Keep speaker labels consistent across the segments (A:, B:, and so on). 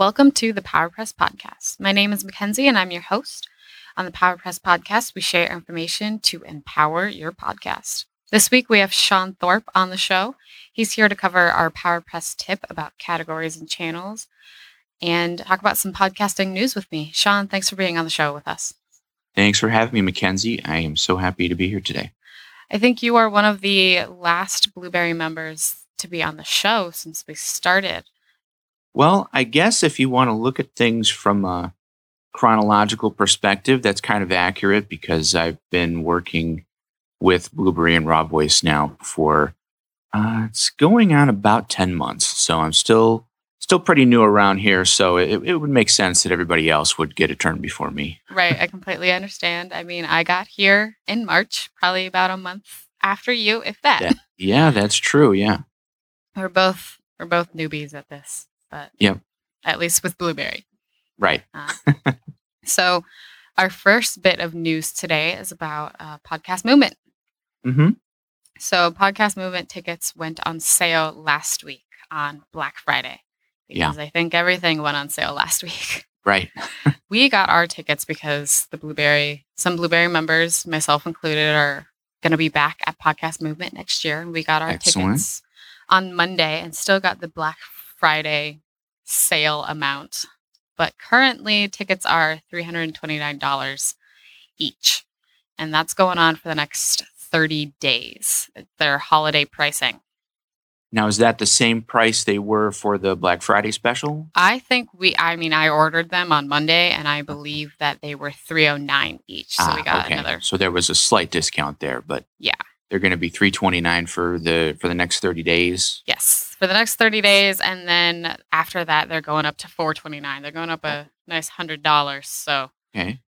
A: Welcome to the PowerPress Podcast. My name is MacKenzie and I'm your host. On the PowerPress Podcast, we share information to empower your podcast. This week, we have Shawn Thorpe on the show. He's here to cover our PowerPress tip about categories and channels and talk about some podcasting news with me. Shawn, thanks for being on the show with us.
B: Thanks for having me, MacKenzie. I am so happy to be here today.
A: I think you are one of the last Blubrry members to be on the show since we started.
B: Well, I guess if you want to look at things from a chronological perspective, that's kind of accurate because I've been working with Blubrry and RawVoice now for uh, it's going on about 10 months. So I'm still still pretty new around here. So it, it would make sense that everybody else would get a turn before me.
A: Right. I completely understand. I mean, I got here in March, probably about a month after you, if that.
B: that yeah, that's true. Yeah.
A: We're both we're both newbies at this but
B: yep.
A: at least with Blubrry.
B: Right.
A: Uh, so, our first bit of news today is about uh, podcast movement.
B: Mm-hmm.
A: So, podcast movement tickets went on sale last week on Black Friday because
B: yeah.
A: I think everything went on sale last week.
B: Right.
A: we got our tickets because the Blubrry, some Blubrry members, myself included, are going to be back at Podcast Movement next year. We got our
B: Excellent.
A: tickets on Monday and still got the Black Friday sale amount. But currently, tickets are $329 each. And that's going on for the next 30 days. Their holiday pricing.
B: Now, is that the same price they were for the Black Friday special?
A: I think we, I mean, I ordered them on Monday and I believe that they were 309 each. So
B: ah,
A: we got
B: okay.
A: another.
B: So there was a slight discount there, but
A: yeah.
B: They're going to be 329 for the for the next 30 days.
A: Yes, for the next 30 days and then after that they're going up to 429. They're going up a nice $100. So
B: Okay.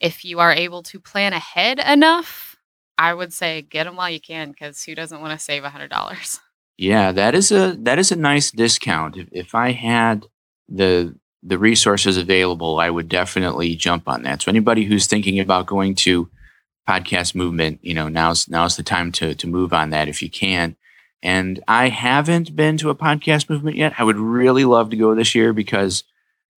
A: if you are able to plan ahead enough, I would say get them while you can cuz who doesn't want to save $100?
B: Yeah, that is a that is a nice discount. If if I had the the resources available, I would definitely jump on that. So anybody who's thinking about going to podcast movement, you know, now's now's the time to to move on that if you can. And I haven't been to a podcast movement yet. I would really love to go this year because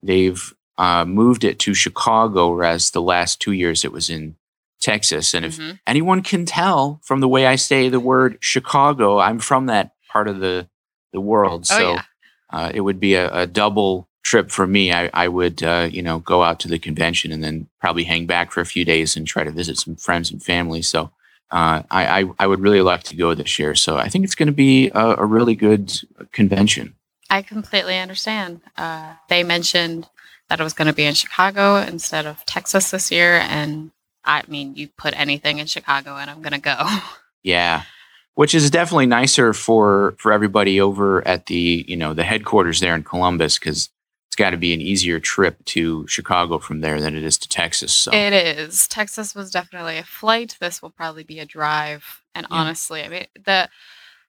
B: they've uh, moved it to Chicago, whereas the last two years it was in Texas. And if
A: mm-hmm.
B: anyone can tell from the way I say the word Chicago, I'm from that part of the the world.
A: Oh,
B: so
A: yeah.
B: uh, it would be a, a, double trip for me. I, I would, uh, you know, go out to the convention and then probably hang back for a few days and try to visit some friends and family. So uh, I, I, I would really like to go this year. So I think it's going to be a, a, really good convention.
A: I completely understand. Uh, they mentioned that it was going to be in Chicago instead of Texas this year, and I mean, you put anything in Chicago, and I'm going to go.
B: Yeah, which is definitely nicer for for everybody over at the you know the headquarters there in Columbus because got to be an easier trip to Chicago from there than it is to Texas. So
A: it is. Texas was definitely a flight. This will probably be a drive. And
B: Yeah.
A: honestly, I mean the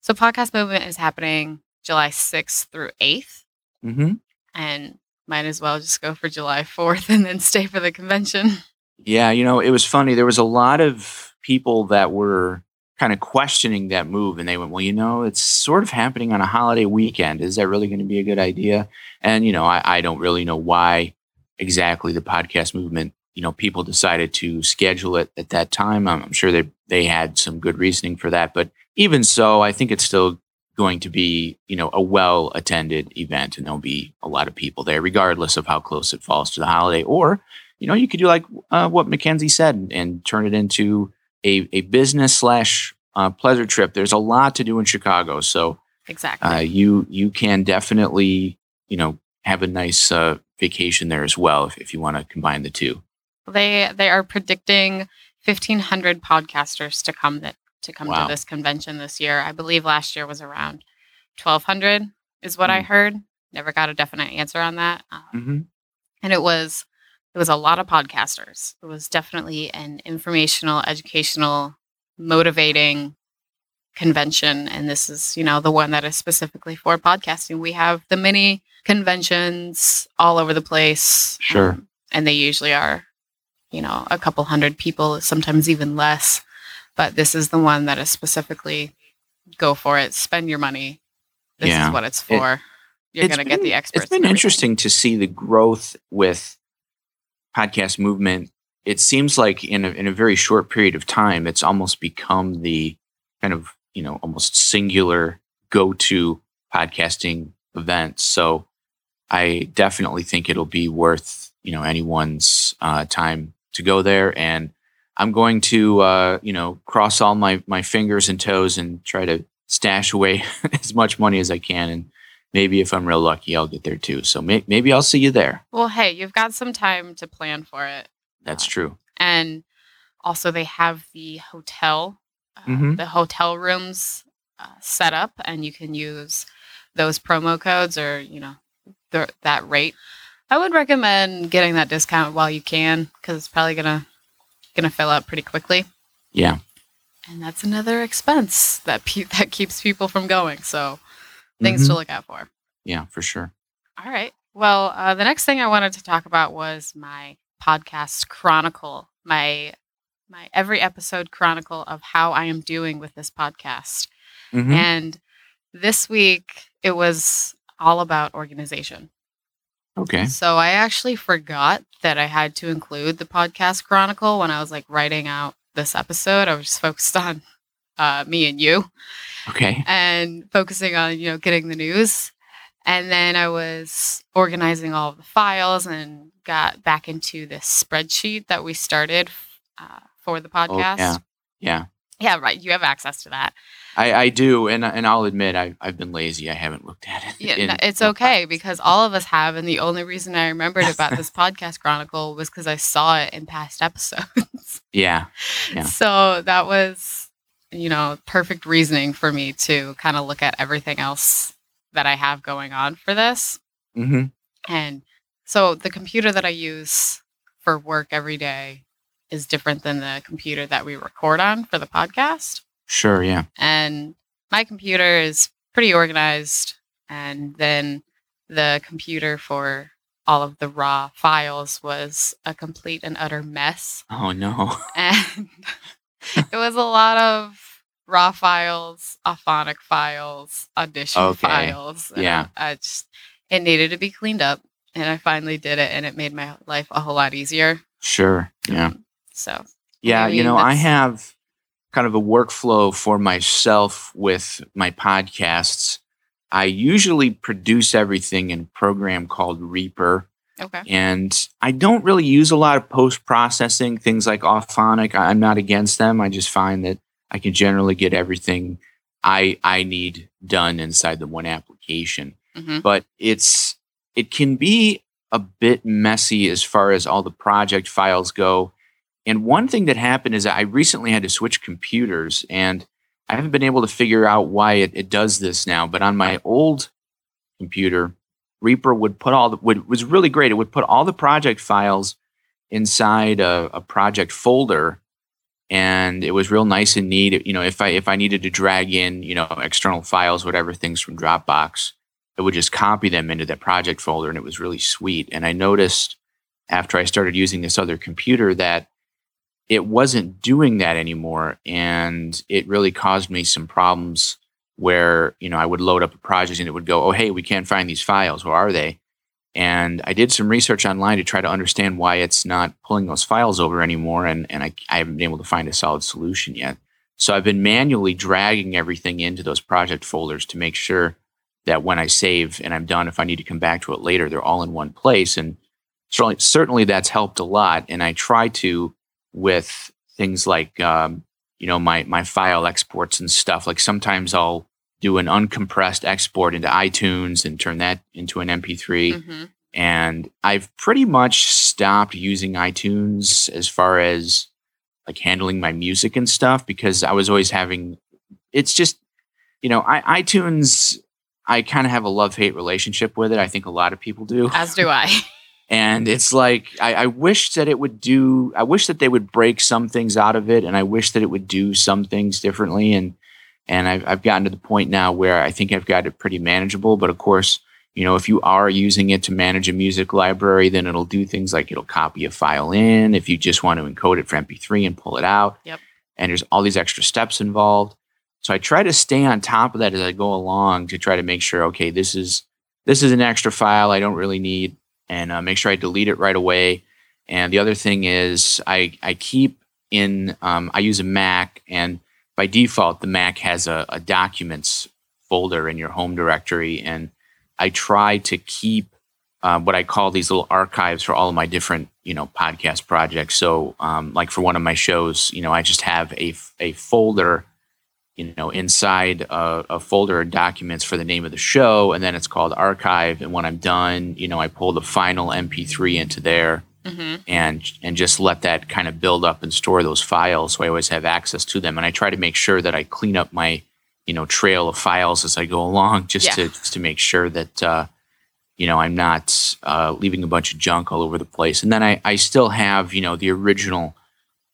A: so podcast movement is happening July sixth through eighth,
B: hmm
A: and might as well just go for July fourth and then stay for the convention.
B: yeah, you know, it was funny. There was a lot of people that were kind of questioning that move, and they went, "Well, you know, it's sort of happening on a holiday weekend. Is that really going to be a good idea?" And you know, I, I don't really know why exactly the podcast movement. You know, people decided to schedule it at that time. I'm, I'm sure they they had some good reasoning for that, but even so, I think it's still going to be you know a well attended event, and there'll be a lot of people there, regardless of how close it falls to the holiday. Or you know, you could do like uh, what MacKenzie said and, and turn it into a, a business slash uh, pleasure trip. There's a lot to do in Chicago, so
A: Exactly.
B: uh, you you can definitely you know have a nice uh, vacation there as well if, if you want to combine the two.
A: they they are predicting fifteen hundred podcasters to come that to come
B: Wow.
A: to this convention this year. I believe last year was around twelve hundred is what I
B: Mm.
A: heard. Never got a definite answer on that. Um,
B: hmm
A: and it was it was a lot of podcasters. It was definitely an informational, educational, motivating convention and this is, you know, the one that is specifically for podcasting. We have the mini conventions all over the place.
B: Sure.
A: um, and they usually are, you know, a couple hundred people, sometimes even less. But this is the one that is specifically go for it, spend your money. This
B: Yeah.
A: is what it's
B: It-
A: for. you're going to get the experts.
B: It's been interesting to see the growth with podcast movement. It seems like in a, in a very short period of time, it's almost become the kind of you know almost singular go to podcasting event. So I definitely think it'll be worth you know anyone's uh, time to go there, and I'm going to uh, you know cross all my my fingers and toes and try to stash away as much money as I can and maybe if I'm real lucky, I'll get there too. So may- maybe I'll see you there.
A: Well, hey, you've got some time to plan for it.
B: That's
A: Uh,
B: true.
A: And also, they have the hotel, uh,
B: Mhm.
A: the hotel rooms uh, set up, and you can use those promo codes or, you know, the, that rate. I would recommend getting that discount while you can because it's probably gonna gonna fill up pretty quickly,
B: Yeah.
A: and that's another expense that pe- that keeps people from going. So things
B: Mhm.
A: to look out for.
B: Yeah, for sure.
A: All right. Well, uh, the next thing I wanted to talk about was my podcast chronicle, my my every episode chronicle of how I am doing with this podcast.
B: Mhm.
A: And this week it was all about organization.
B: Okay.
A: So I actually forgot that I had to include the podcast chronicle when I was like writing out this episode. I was just focused on uh, me and you
B: Okay.
A: and focusing on you know getting the news and then i was organizing all of the files and got back into this spreadsheet that we started uh, for the
B: Oh,
A: podcast
B: yeah. Yeah.
A: Yeah, right you have access to that
B: I, I do, and and I'll admit I I've been lazy. I haven't looked at it.
A: yeah
B: in-
A: it's okay because all of us have and the only reason i remembered about this podcast chronicle was because i saw it in past episodes
B: yeah. Yeah.
A: so that was you know perfect reasoning for me to kind of look at everything else that i have going on for this
B: hmm
A: And so the computer that I use for work every day is different than the computer that we record on for the podcast.
B: Sure. Yeah.
A: And my computer is pretty organized. And then the computer for all of the raw files was a complete and utter mess.
B: Oh no.
A: And it was a lot of raw files, auphonic files, audition
B: Okay.
A: files.
B: Yeah.
A: I just it needed to be cleaned up, and I finally did it, and it made my life a whole lot easier.
B: Sure. Yeah.
A: So
B: Yeah, you know, I have kind of a workflow for myself with my podcasts. I usually produce everything in a program called Reaper,
A: okay,
B: and I don't really use a lot of post processing things like Auphonic. I'm not against them. I just find that I can generally get everything I I need done inside the one application
A: hmm
B: but it's it can be a bit messy as far as all the project files go. And one thing that happened is I recently had to switch computers and I haven't been able to figure out why it, it does this now. But on my old computer, Reaper would put all the would was really great. It would put all the project files inside a, a project folder and it was real nice and neat. You know, if I if I needed to drag in, you know, external files, whatever things from Dropbox, it would just copy them into that project folder and it was really sweet. And I noticed after I started using this other computer that it wasn't doing that anymore. And it really caused me some problems where, you know, I would load up a project and it would go, oh, hey, we can't find these files. Where are they? And I did some research online to try to understand why it's not pulling those files over anymore. And, and I, I haven't been able to find a solid solution yet. So I've been manually dragging everything into those project folders to make sure that when I save and I'm done, if I need to come back to it later, they're all in one place. And certainly, certainly that's helped a lot. And I try to with things like, um, you know, my, my file exports and stuff. Like sometimes I'll do an uncompressed export into iTunes and turn that into an MP3
A: hmm
B: and I've pretty much stopped using iTunes as far as like handling my music and stuff because I was always having it's just you know I, iTunes I kind of have a love hate relationship with it. I think a lot of people do.
A: As do I.
B: and it's like I, I wish that it would do i wish that they would break some things out of it and i wish that it would do some things differently. And and i've, I've gotten to the point now where i think i've got it pretty manageable but of course you know if you are using it to manage a music library then it'll do things like it'll copy a file in if you just want to encode it for mp3 and pull it out
A: Yep.
B: and there's all these extra steps involved so i try to stay on top of that as i go along to try to make sure okay this is this is an extra file I don't really need, and uh, make sure I delete it right away. And the other thing is, I I keep in um, I use a Mac, and by default, the Mac has a, a documents folder in your home directory, and I try to keep uh, what I call these little archives for all of my different, you know, podcast projects. So, um, like for one of my shows, you know, I just have a a folder, you know, inside a, a, folder of documents for the name of the show, and then it's called archive. And when I'm done, you know, I pull the final MP3 into there, mm-hmm. and and just let that kind of build up and store those files, so I always have access to them. And I try to make sure that I clean up my, you know, trail of files as I go along, just yeah. to just to make sure that. Uh, you know, I'm not uh, leaving a bunch of junk all over the place. And then I, I still have, you know, the original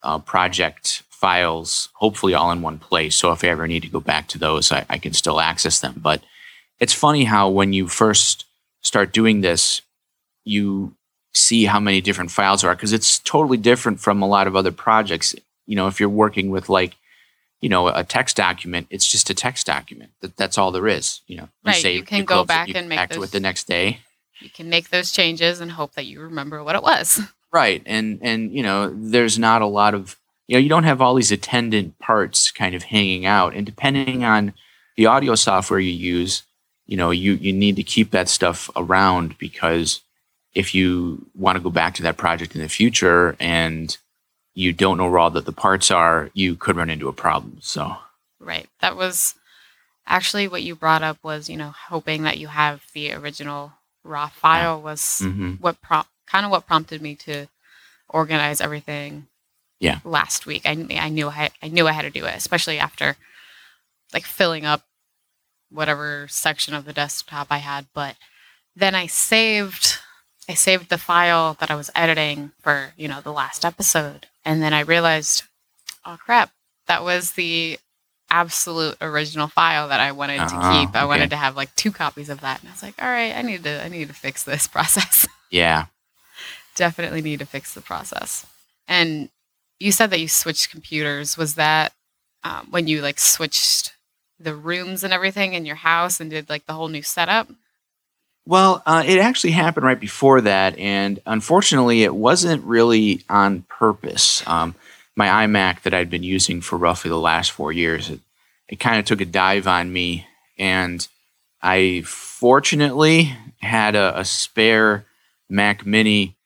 B: uh, project files, hopefully all in one place. So if I ever need to go back to those, I, I can still access them. But it's funny how when you first start doing this, you see how many different files are because it's totally different from a lot of other projects. You know, if you're working with like you know a text document it's just a text document. That, that's all there is you know.
A: You right save, you can you go back it, and make
B: back
A: those,
B: to it the next day.
A: You can make those changes and hope that you remember what it was.
B: Right and and you know there's not a lot of you know you don't have all these attendant parts kind of hanging out and depending on the audio software you use you know you you need to keep that stuff around because if you want to go back to that project in the future and you don't know where all the, the parts are, you could run into a problem. So,
A: right. That was actually what you brought up was, you know, hoping that you have the original raw file was mm-hmm. what prompt kind of what prompted me to organize everything.
B: Yeah.
A: Last week, I I knew I I knew I had to do it, especially after like filling up whatever section of the desktop I had, but then I saved I saved the file that I was editing for, you know, the last episode. And then I realized, oh crap, that was the absolute original file that I wanted uh-huh, to keep. I okay. wanted to have like two copies of that. And I was like, all right, I need to I need to fix this process.
B: Yeah.
A: Definitely need to fix the process. And you said that you switched computers. Was that um, when you like switched the rooms and everything in your house and did like the whole new setup?
B: Well, uh, it actually happened right before that, and unfortunately, it wasn't really on purpose. Um, my iMac that I'd been using for roughly the last four years, it, it kind of took a dive on me, and I fortunately had a, a spare Mac Mini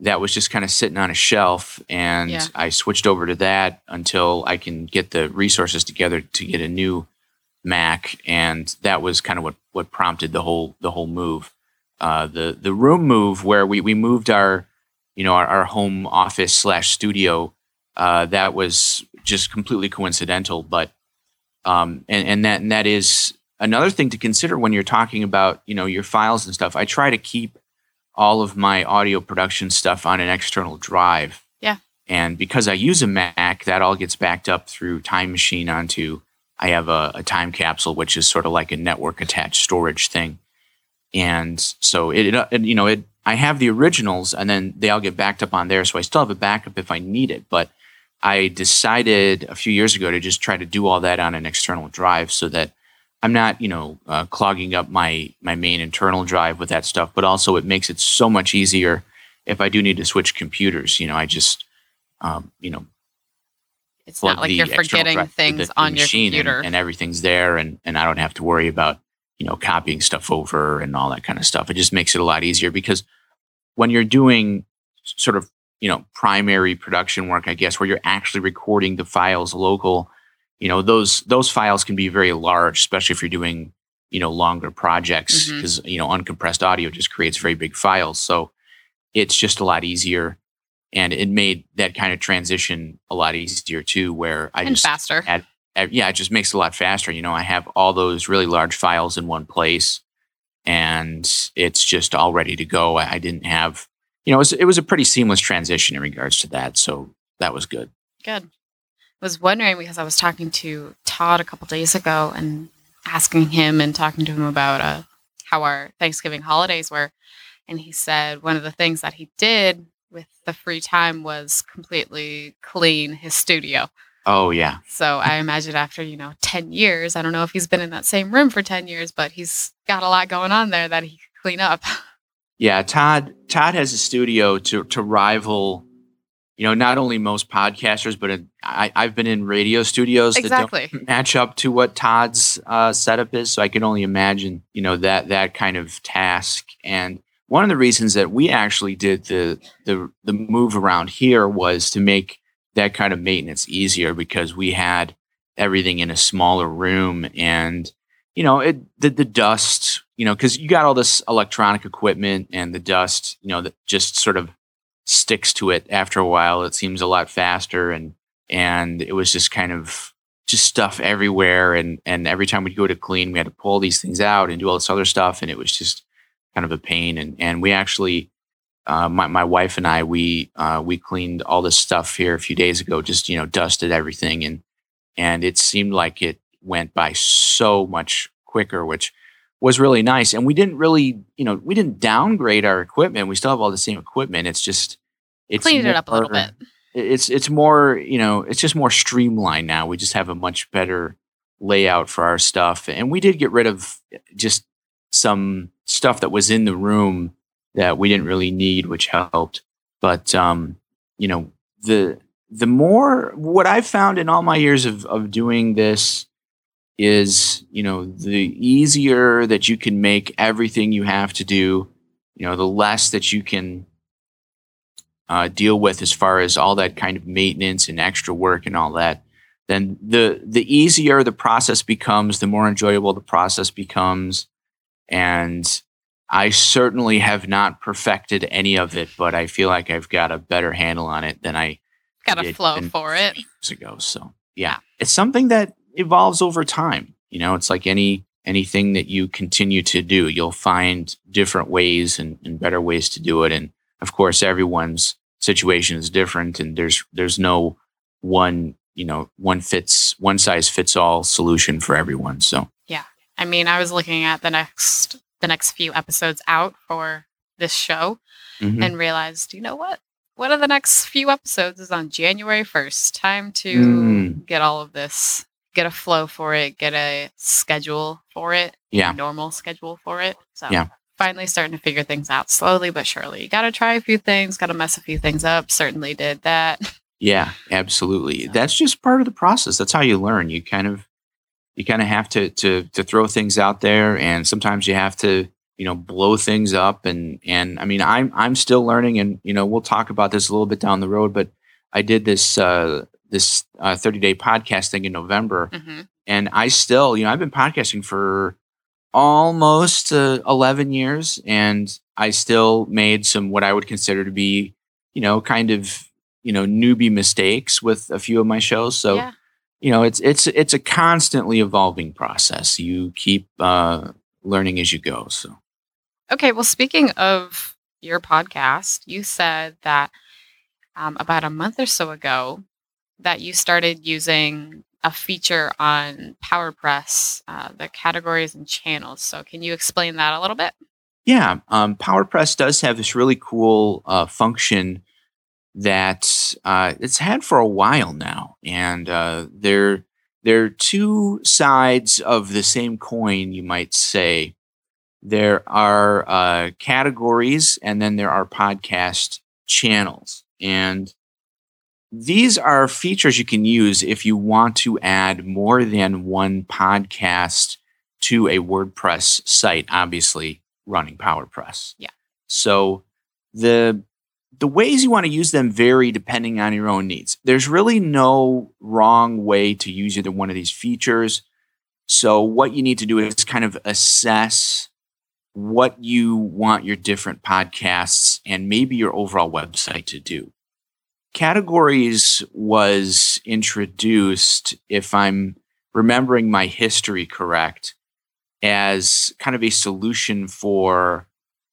B: that was just kind of sitting on a shelf, and yeah. I switched over to that until I can get the resources together to get a new Mac, and that was kind of what what prompted the whole the whole move. Uh, the the room move where we we moved our you know our, our home office slash studio. Uh, that was just completely coincidental, but um, and and that and that is another thing to consider when you're talking about you know your files and stuff. I try to keep all of my audio production stuff on an external drive.
A: Yeah.
B: And because I use a Mac, that all gets backed up through Time Machine onto I have a, a, time capsule, which is sort of like a network attached storage thing. And so it, it, you know, it, I have the originals and then they all get backed up on there. So I still have a backup if I need it. But I decided a few years ago to just try to do all that on an external drive so that I'm not, you know, uh, clogging up my, my main internal drive with that stuff, but also it makes it so much easier if I do need to switch computers. You know, I just, um, you know,
A: it's not like you're forgetting things the, on your computer
B: and, and, everything's there and, and I don't have to worry about, you know, copying stuff over and all that kind of stuff. It just makes it a lot easier because when you're doing sort of, you know, primary production work, I guess, where you're actually recording the files local, you know, those those files can be very large, especially if you're doing, you know, longer projects because, mm-hmm. you know, uncompressed audio just creates very big files. So it's just a lot easier and it made that kind of transition a lot easier too where i
A: and
B: just
A: faster.
B: had, yeah it just makes it a lot faster. You know i have all those really large files in one place and it's just all ready to go. I, I didn't have you know it was, it was a pretty seamless transition in regards to that so that was good.
A: Good. I was wondering because i was talking to todd a couple days ago and asking him and talking to him about uh, how our thanksgiving holidays were and he said one of the things that he did with the free time was completely clean his studio.
B: Oh yeah.
A: So I imagine after, you know, 10 years, I don't know if he's been in that same room for 10 years, but he's got a lot going on there that he could clean up.
B: Yeah, Todd. Todd has a studio to to rival, you know, not only most podcasters, but in, I, I've been in radio studios
A: Exactly.
B: that don't match up to what Todd's uh, setup is. So I can only imagine, you know, that that kind of task. And one of the reasons that we actually did the the the move around here was to make that kind of maintenance easier because we had everything in a smaller room and you know it the, the dust you know because you got all this electronic equipment and the dust you know that just sort of sticks to it after a while. It seems a lot faster and and it was just kind of just stuff everywhere and and every time we'd go to clean we had to pull these things out and do all this other stuff and it was just kind of a pain and and we actually uh, my, my wife and I we uh, we cleaned all this stuff here a few days ago just you know dusted everything and and it seemed like it went by so much quicker, which was really nice. And we didn't really, you know, we didn't downgrade our equipment. We still have all the same equipment. It's just it's
A: Cleaned it up a little bit.
B: It's it's more, you know, it's just more streamlined now. We just have a much better layout for our stuff. And we did get rid of just some stuff that was in the room that we didn't really need, which helped. But um, you know, the the more what I've found in all my years of, of doing this is, you know, the easier that you can make everything you have to do, you know, the less that you can uh, deal with as far as all that kind of maintenance and extra work and all that, then the the easier the process becomes, the more enjoyable the process becomes. And I certainly have not perfected any of it, but I feel like I've got a better handle on it than I
A: Got a flow for it.
B: years ago. So yeah, it's something that evolves over time. You know, it's like any anything that you continue to do, you'll find different ways and, and better ways to do it. And of course, everyone's situation is different, and there's there's no one you know one fits one size fits all solution for everyone. So
A: I mean, I was looking at the next the next few episodes out for this show
B: mhm.
A: and realized, you know what? One of the next few episodes is on January 1st. Time to
B: Mm.
A: get all of this, get a flow for it, get a schedule for it,
B: yeah,
A: normal schedule for it. So
B: Yeah.
A: finally starting to figure things out slowly but surely. You got to try a few things, got to mess a few things up. Certainly did that.
B: Yeah, absolutely. That's just part of the process. That's how you learn. You kind of you kind of have to to to throw things out there and sometimes you have to, you know, blow things up and and I mean, I'm I'm still learning and you know, we'll talk about this a little bit down the road, but I did this uh this uh, 30 day podcast thing in November
A: hmm
B: and I still, you know, I've been podcasting for almost uh, 11 years and I still made some what I would consider to be, you know, kind of, you know, newbie mistakes with a few of my shows. So,
A: yeah.
B: You know, it's it's it's a constantly evolving process. You keep uh learning as you go. So,
A: Okay. Well, speaking of your podcast, you said that um, about a month or so ago that you started using a feature on PowerPress, uh, the categories and channels. So, can you explain that a little bit?
B: Yeah, um, PowerPress does have this really cool uh, function that uh, it's had for a while now, and uh, they're they're two sides of the same coin, you might say. There are uh, categories, and then there are podcast channels, and these are features you can use if you want to add more than one podcast to a WordPress site. Obviously, running PowerPress.
A: Yeah.
B: So the the ways you want to use them vary depending on your own needs. There's really no wrong way to use either one of these features. So what you need to do is kind of assess what you want your different podcasts and maybe your overall website to do. Categories was introduced, if I'm remembering my history correct, as kind of a solution for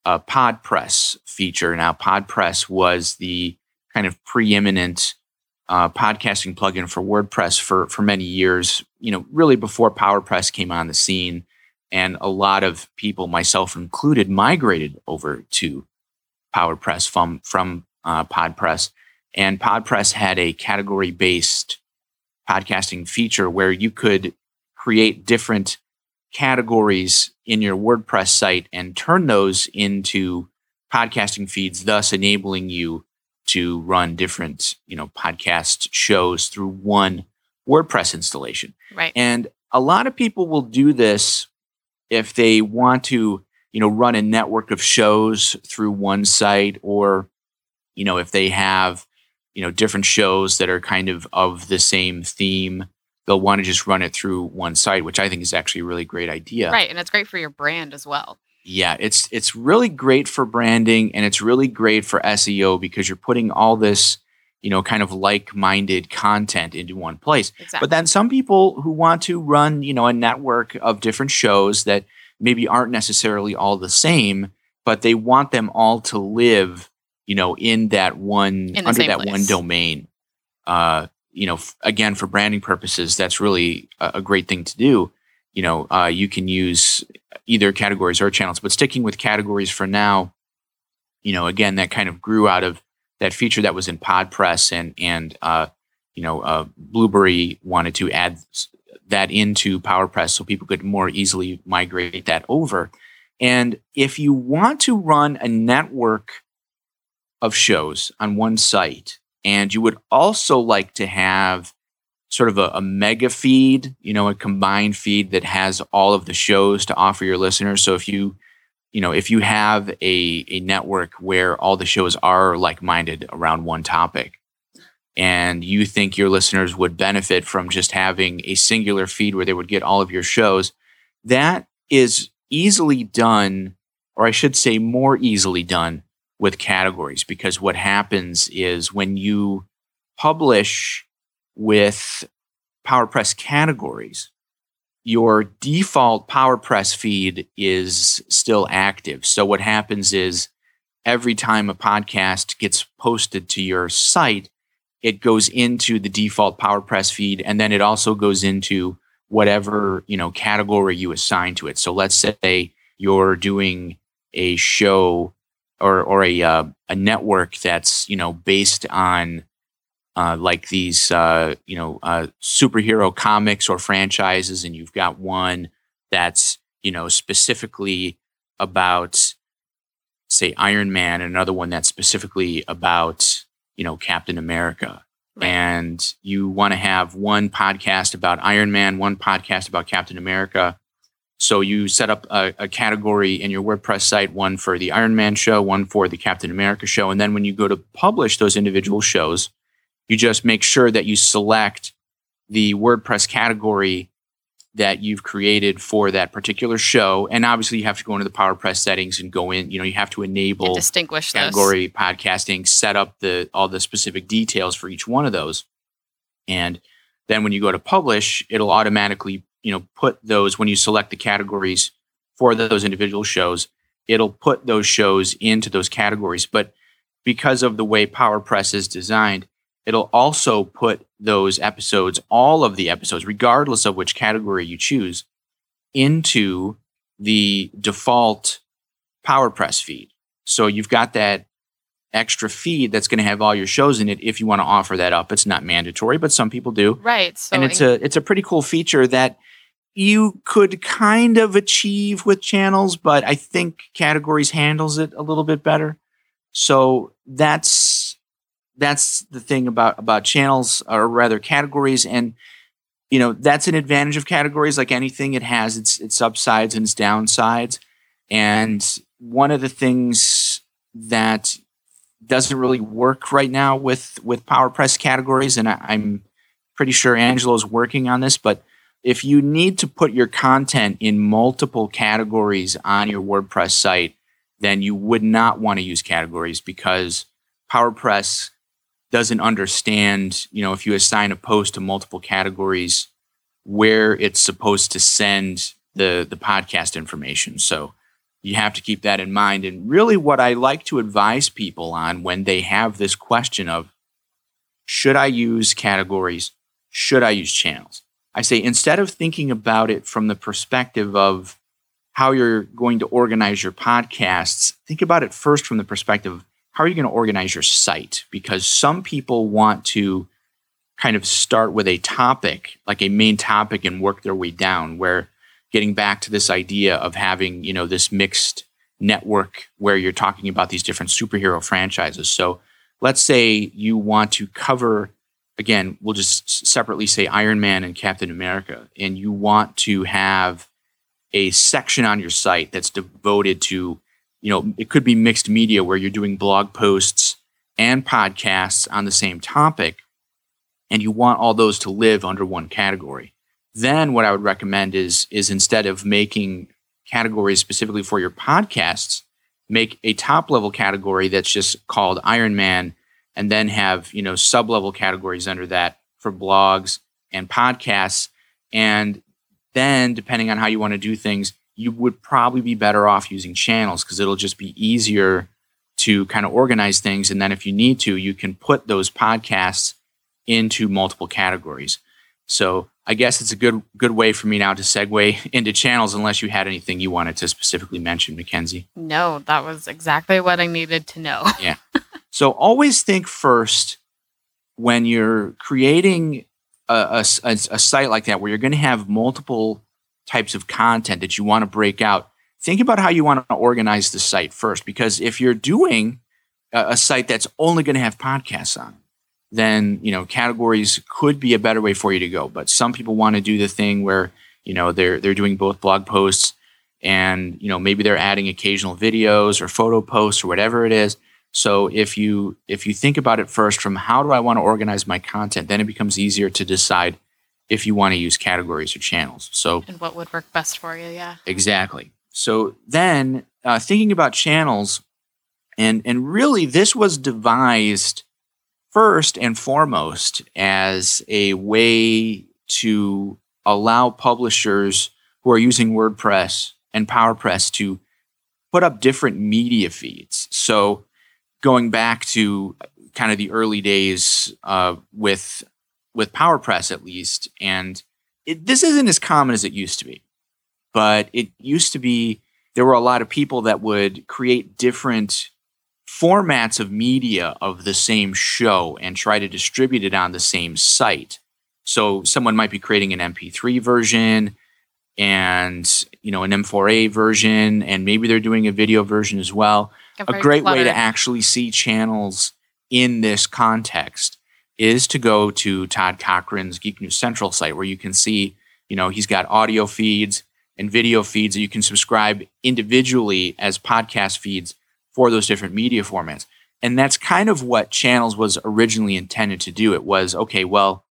B: a PodPress feature. Now, PodPress was the kind of preeminent uh, podcasting plugin for WordPress for for many years. You know, really before PowerPress came on the scene, and a lot of people, myself included, migrated over to PowerPress from from uh, PodPress. And PodPress had a category based podcasting feature where you could create different categories in your WordPress site and turn those into podcasting feeds, thus enabling you to run different, you know, podcast shows through one WordPress installation.
A: Right.
B: And a lot of people will do this if they want to, you know, run a network of shows through one site or, you know, if they have, you know, different shows that are kind of of the same theme, they'll want to just run it through one site, which I think is actually a really great idea.
A: Right. And it's great for your brand as well.
B: Yeah, it's it's really great for branding and it's really great for SEO because you're putting all this, you know, kind of like-minded content into one place.
A: Exactly.
B: But then some people who want to run, you know, a network of different shows that maybe aren't necessarily all the same, but they want them all to live, you know, in that one
A: In
B: under that one domain. Uh, you know, again for branding purposes, that's really a, a great thing to do. You know, uh, you can use either categories or channels, but sticking with categories for now, you know, again, that kind of grew out of that feature that was in PodPress and and uh, you know, uh, Blubrry wanted to add that into PowerPress so people could more easily migrate that over. And if you want to run a network of shows on one site, and you would also like to have sort of a, a mega feed, you know, a combined feed that has all of the shows to offer your listeners. So if you, you know, if you have a, a network where all the shows are like minded around one topic, and you think your listeners would benefit from just having a singular feed where they would get all of your shows, that is easily done, or I should say, more easily done with categories because what happens is when you publish with PowerPress categories, your default PowerPress feed is still active. So what happens is every time a podcast gets posted to your site, it goes into the default PowerPress feed and then it also goes into whatever, you know, category you assign to it. So let's say you're doing a show or or a uh, a network that's, you know, based on uh, like these uh, you know uh, superhero comics or franchises, and you've got one that's you know specifically about say Iron Man, and another one that's specifically about you know Captain America.
A: Right.
B: And you want to have one podcast about Iron Man, one podcast about Captain America. So you set up a, a category in your WordPress site, one for the Iron Man show, one for the Captain America show. And then when you go to publish those individual shows, you just make sure that you select the WordPress category that you've created for that particular show. And obviously, you have to go into the PowerPress settings and go in. You know, you have to
A: And
B: enable
A: distinguish
B: category podcasting, set up the all the specific details for each one of those, and then when you go to publish, it'll automatically you know put those when you select the categories for those individual shows, it'll put those shows into those categories. But because of the way PowerPress is designed, it'll also put those episodes, all of the episodes, regardless of which category you choose, into the default PowerPress feed. So you've got that extra feed that's going to have all your shows in it if you want to offer that up. It's not mandatory, but some people do.
A: Right. So
B: and it's a it's a pretty cool feature that you could kind of achieve with channels, but I think categories handles it a little bit better. So that's that's the thing about about channels or rather categories and you know that's an advantage of categories like anything it has its its upsides and its downsides and one of the things that doesn't really work right now with with PowerPress categories, and I, I'm pretty sure Angelo's working on this. But if you need to put your content in multiple categories on your WordPress site, then you would not want to use categories because PowerPress doesn't understand. You know, if you assign a post to multiple categories, where it's supposed to send the the podcast information. So you have to keep that in mind. And really, what I like to advise people on when they have this question of should I use categories? Should I use channels? I say instead of thinking about it from the perspective of how you're going to organize your podcasts, think about it first from the perspective of how are you going to organize your site? Because some people want to kind of start with a topic, like a main topic, and work their way down. Where getting back to this idea of having, you know, this mixed network where you're talking about these different superhero franchises. So let's say you want to cover again, we'll just separately say Iron Man and Captain America, and you want to have a section on your site that's devoted to, you know, it could be mixed media where you're doing blog posts and podcasts on the same topic, and you want all those to live under one category. Then what I would recommend is is instead of making categories specifically for your podcasts, make a top level category that's just called Iron Man and then have you know sub level categories under that for blogs and podcasts. And then depending on how you want to do things you would probably be better off using channels because it'll just be easier to kind of organize things. And then if you need to you can put those podcasts into multiple categories. So i guess it's a good good way for me now to segue into channels unless you had anything you wanted to specifically mention MacKenzie.
A: No that was exactly what i needed to know.
B: Yeah so always think first when you're creating a, a, a site like that where you're going to have multiple types of content that you want to break out. Think about how you want to organize the site first, because if you're doing a, a site that's only going to have podcasts on, then you know categories could be a better way for you to go. But some people want to do the thing where you know they're they're doing both blog posts and you know maybe they're adding occasional videos or photo posts or whatever it is so if you if you think about it first from how do I want to organize my content, then it becomes easier to decide if you want to use categories or channels. So
A: and what would work best for you, yeah.
B: Exactly. So then uh, thinking about channels, and and really this was devised first and foremost as a way to allow publishers who are using WordPress and PowerPress to put up different media feeds. So going back to kind of the early days uh, with with PowerPress at least, and it, this isn't as common as it used to be, but it used to be there were a lot of people that would create different formats of media of the same show and try to distribute it on the same site. So someone might be creating an MP3 version and you know an M4A version, and maybe they're doing a video version as well a great way to actually see channels in this context is to go to Todd Cochran's Geek News Central site where you can see, you know, he's got audio feeds and video feeds that you can subscribe individually as podcast feeds for those different media formats. And that's kind of what channels was originally intended to do. It was, okay, well,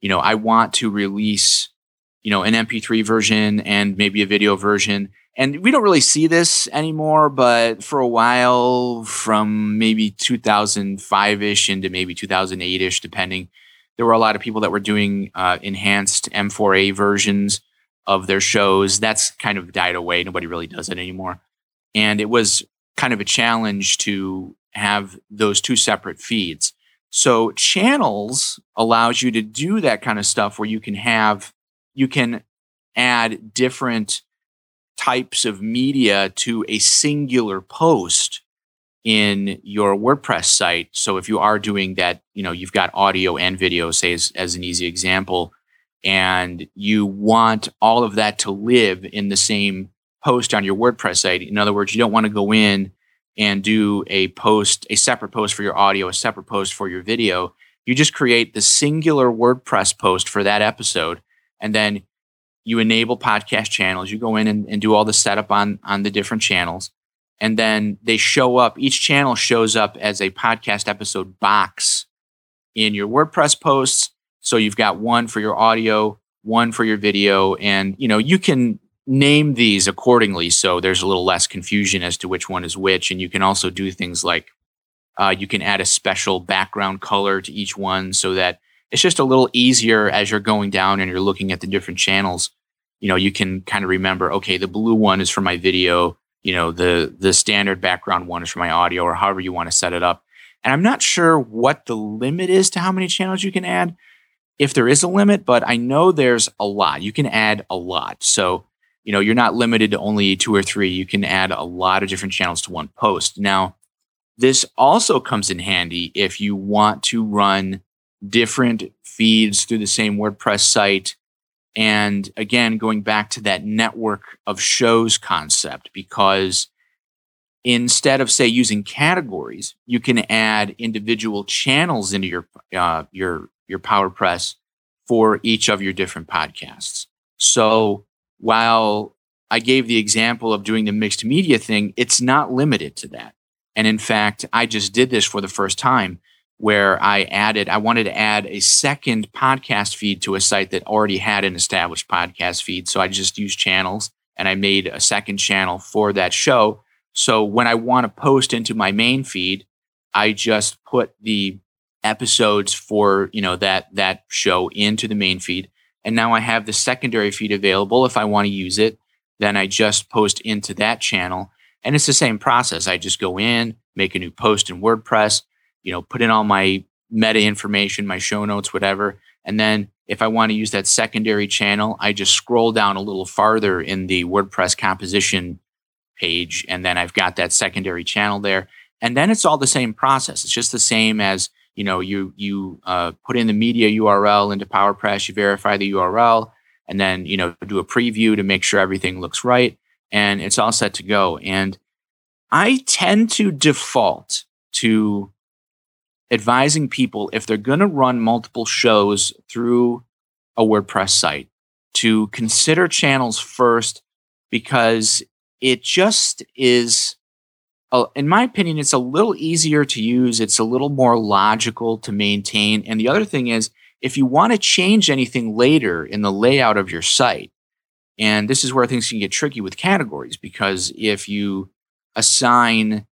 B: you know, I want to release, you know, an MP3 version and maybe a video version and we don't really see this anymore, but for a while, from maybe 2005 ish into maybe 2008 ish, depending, there were a lot of people that were doing uh, enhanced M4A versions of their shows. That's kind of died away. Nobody really does it anymore. And it was kind of a challenge to have those two separate feeds. So channels allows you to do that kind of stuff where you can have, you can add different types of media to a singular post in your WordPress site. So if you are doing that, you know, you've got audio and video, say as, as an easy example, and you want all of that to live in the same post on your WordPress site. In other words, you don't want to go in and do a post, a separate post for your audio, a separate post for your video. You just create the singular WordPress post for that episode. And then you enable podcast channels you go in and, and do all the setup on on the different channels and then they show up each channel shows up as a podcast episode box in your wordpress posts. So you've got one for your audio one for your video and you know you can name these accordingly. So there's a little less confusion as to which one is which and you can also do things like uh, you can add a special background color to each one so that it's just a little easier as you're going down and you're looking at the different channels. You know, you can kind of remember, okay, the blue one is for my video, you know, the the standard background one is for my audio or however you want to set it up. And I'm not sure what the limit is to how many channels you can add. If there is a limit, but I know there's a lot. You can add a lot. So, you know, you're not limited to only two or three. You can add a lot of different channels to one post. Now, this also comes in handy if you want to run different feeds through the same WordPress site And again, going back to that network of shows concept, because instead of say using categories, you can add individual channels into your uh, your your PowerPress for each of your different podcasts. So while I gave the example of doing the mixed media thing, it's not limited to that. And in fact, I just did this for the first time where I added, I wanted to add a second podcast feed to a site that already had an established podcast feed. So I just used channels and I made a second channel for that show. So when I want to post into my main feed, I just put the episodes for, you know, that that show into the main feed. And now I have the secondary feed available if I want to use it. Then I just post into that channel. And it's the same process. I just go in, make a new post in WordPress, you know, put in all my meta information, my show notes, whatever. And then if I want to use that secondary channel, I just scroll down a little farther in the WordPress composition page. And then I've got that secondary channel there. And then it's all the same process. It's just the same as, you know, you, you uh, put in the media URL into PowerPress, you verify the URL, and then, you know, do a preview to make sure everything looks right. And it's all set to go. And I tend to default to advising people if they're going to run multiple shows through a WordPress site to consider channels first because it just is in my opinion it's a little easier to use it's a little more logical to maintain and the other thing is if you want to change anything later in the layout of your site and this is where things can get tricky with categories because if you assign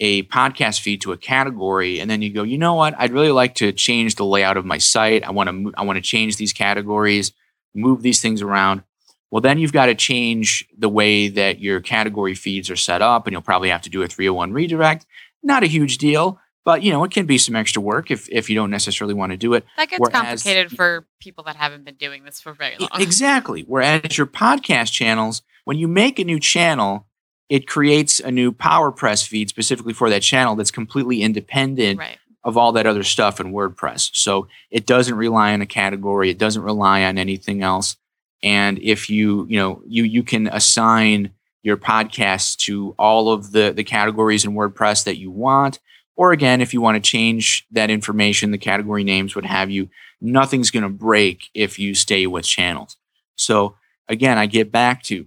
B: a podcast feed to a category and then you go you know what? I'd really like to change the layout of my site. I want to i want to change these categories move these things around. Well then you've got to change the way that your category feeds are set up and you'll probably have to do a 301 redirect. Not a huge deal but you know it can be some extra work if if you don't necessarily want to do it.
A: That gets Whereas, complicated for people that haven't been doing this for very long.
B: exactly. Whereas your podcast channels when you make a new channel it creates a new PowerPress feed specifically for that channel that's completely independent
A: right.
B: of all that other stuff in WordPress. So it doesn't rely on a category, it doesn't rely on anything else. And if you, you know, you you can assign your podcast to all of the the categories in WordPress that you want. Or again, if you want to change that information, the category names, what have you, nothing's going to break if you stay with channels. So again, I get back to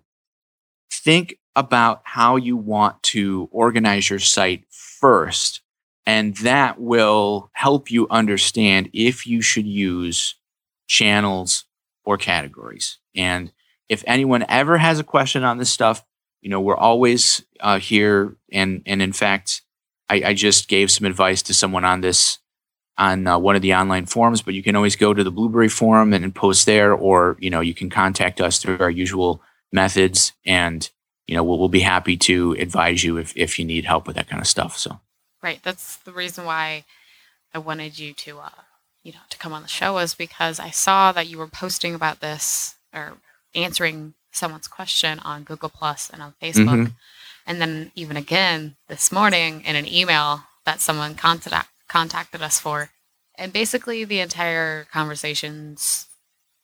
B: think about how you want to organize your site first. And that will help you understand if you should use channels or categories. And if anyone ever has a question on this stuff, you know, we're always uh, here. And, and in fact, I, I, just gave some advice to someone on this on uh, one of the online forums, but you can always go to the Blubrry forum and, and post there, or, you know, you can contact us through our usual methods. And you know, we'll, we'll be happy to advise you if, if you need help with that kind of stuff. So,
A: right. That's the reason why I wanted you to, uh, you know, to come on the show was because I saw that you were posting about this or answering someone's question on Google Plus and on Facebook. Mm-hmm. And then even again this morning in an email that someone contact, contacted us for. And basically the entire conversations,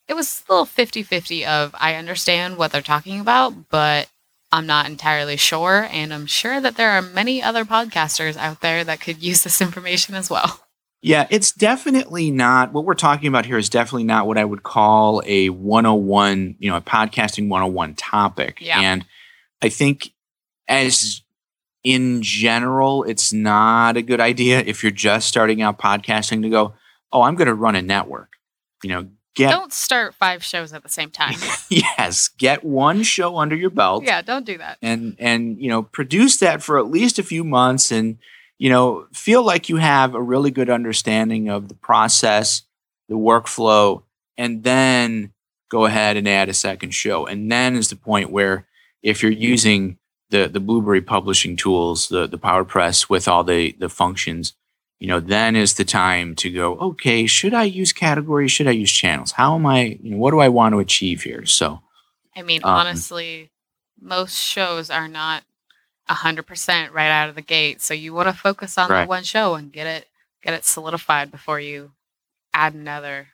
A: it was a little 50 50 of I understand what they're talking about, but I'm not entirely sure, and I'm sure that there are many other podcasters out there that could use this information as well.
B: Yeah, it's definitely not what we're talking about here is definitely not what I would call a 101, you know, a podcasting 101 topic.
A: Yeah.
B: And I think as in general, it's not a good idea if you're just starting out podcasting to go, "Oh, I'm going to run a network." You know,
A: Get, don't start five shows at the same time.
B: yes, get one show under your belt.
A: Yeah, don't do that.
B: And and you know, produce that for at least a few months and you know, feel like you have a really good understanding of the process, the workflow, and then go ahead and add a second show. And then is the point where if you're using the the Blubrry publishing tools, the the PowerPress with all the the functions, you know, then is the time to go, okay, should I use categories? Should I use channels? How am I, you know, what do I want to achieve here? So,
A: I mean, um, honestly, most shows are not 100% right out of the gate. So you want to focus on right. the one show and get it, get it solidified before you add another,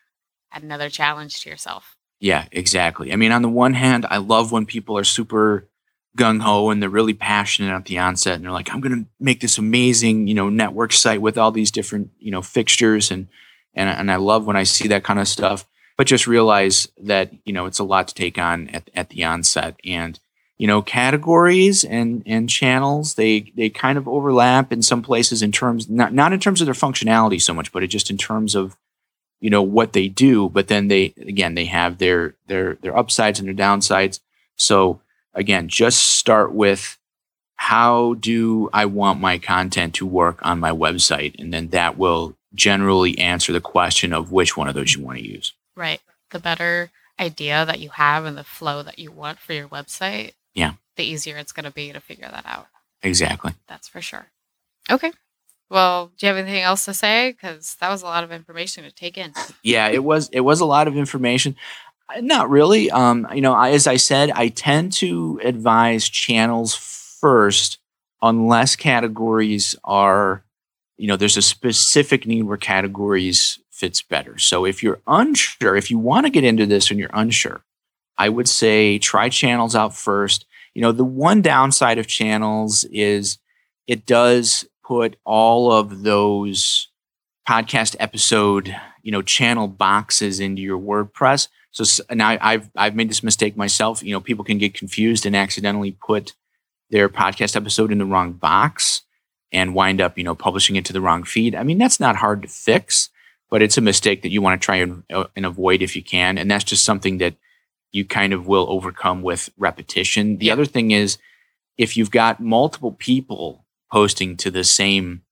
A: add another challenge to yourself.
B: Yeah, exactly. I mean, on the one hand, I love when people are super gung ho and they're really passionate at the onset and they're like, I'm going to make this amazing, you know, network site with all these different, you know, fixtures. And and and I love when I see that kind of stuff. But just realize that you know it's a lot to take on at at the onset. And you know categories and and channels they they kind of overlap in some places in terms not not in terms of their functionality so much but it just in terms of you know what they do. But then they again they have their their their upsides and their downsides. So again just start with how do i want my content to work on my website and then that will generally answer the question of which one of those you want to use
A: Right. The better idea that you have and the flow that you want for your website,
B: Yeah.
A: the easier it's going to be to figure that out.
B: exactly
A: That's for sure. Okay. Well, do you have anything else to say? Because that was a lot of information to take in.
B: yeah it was it was a lot of information not really. Um you know I, as i said i tend to advise channels first unless categories are you know there's a specific need where categories fits better. So if you're unsure if you want to get into this and you're unsure i would say try channels out first. You know the one downside of channels is it does put all of those podcast episode you know channel boxes into your WordPress. So and I, I've I've made this mistake myself. You know, people can get confused and accidentally put their podcast episode in the wrong box and wind up you know publishing it to the wrong feed. I mean, that's not hard to fix, but it's a mistake that you want to try and, uh, and avoid if you can. And that's just something that you kind of will overcome with repetition. The other thing is if you've got multiple people posting to the same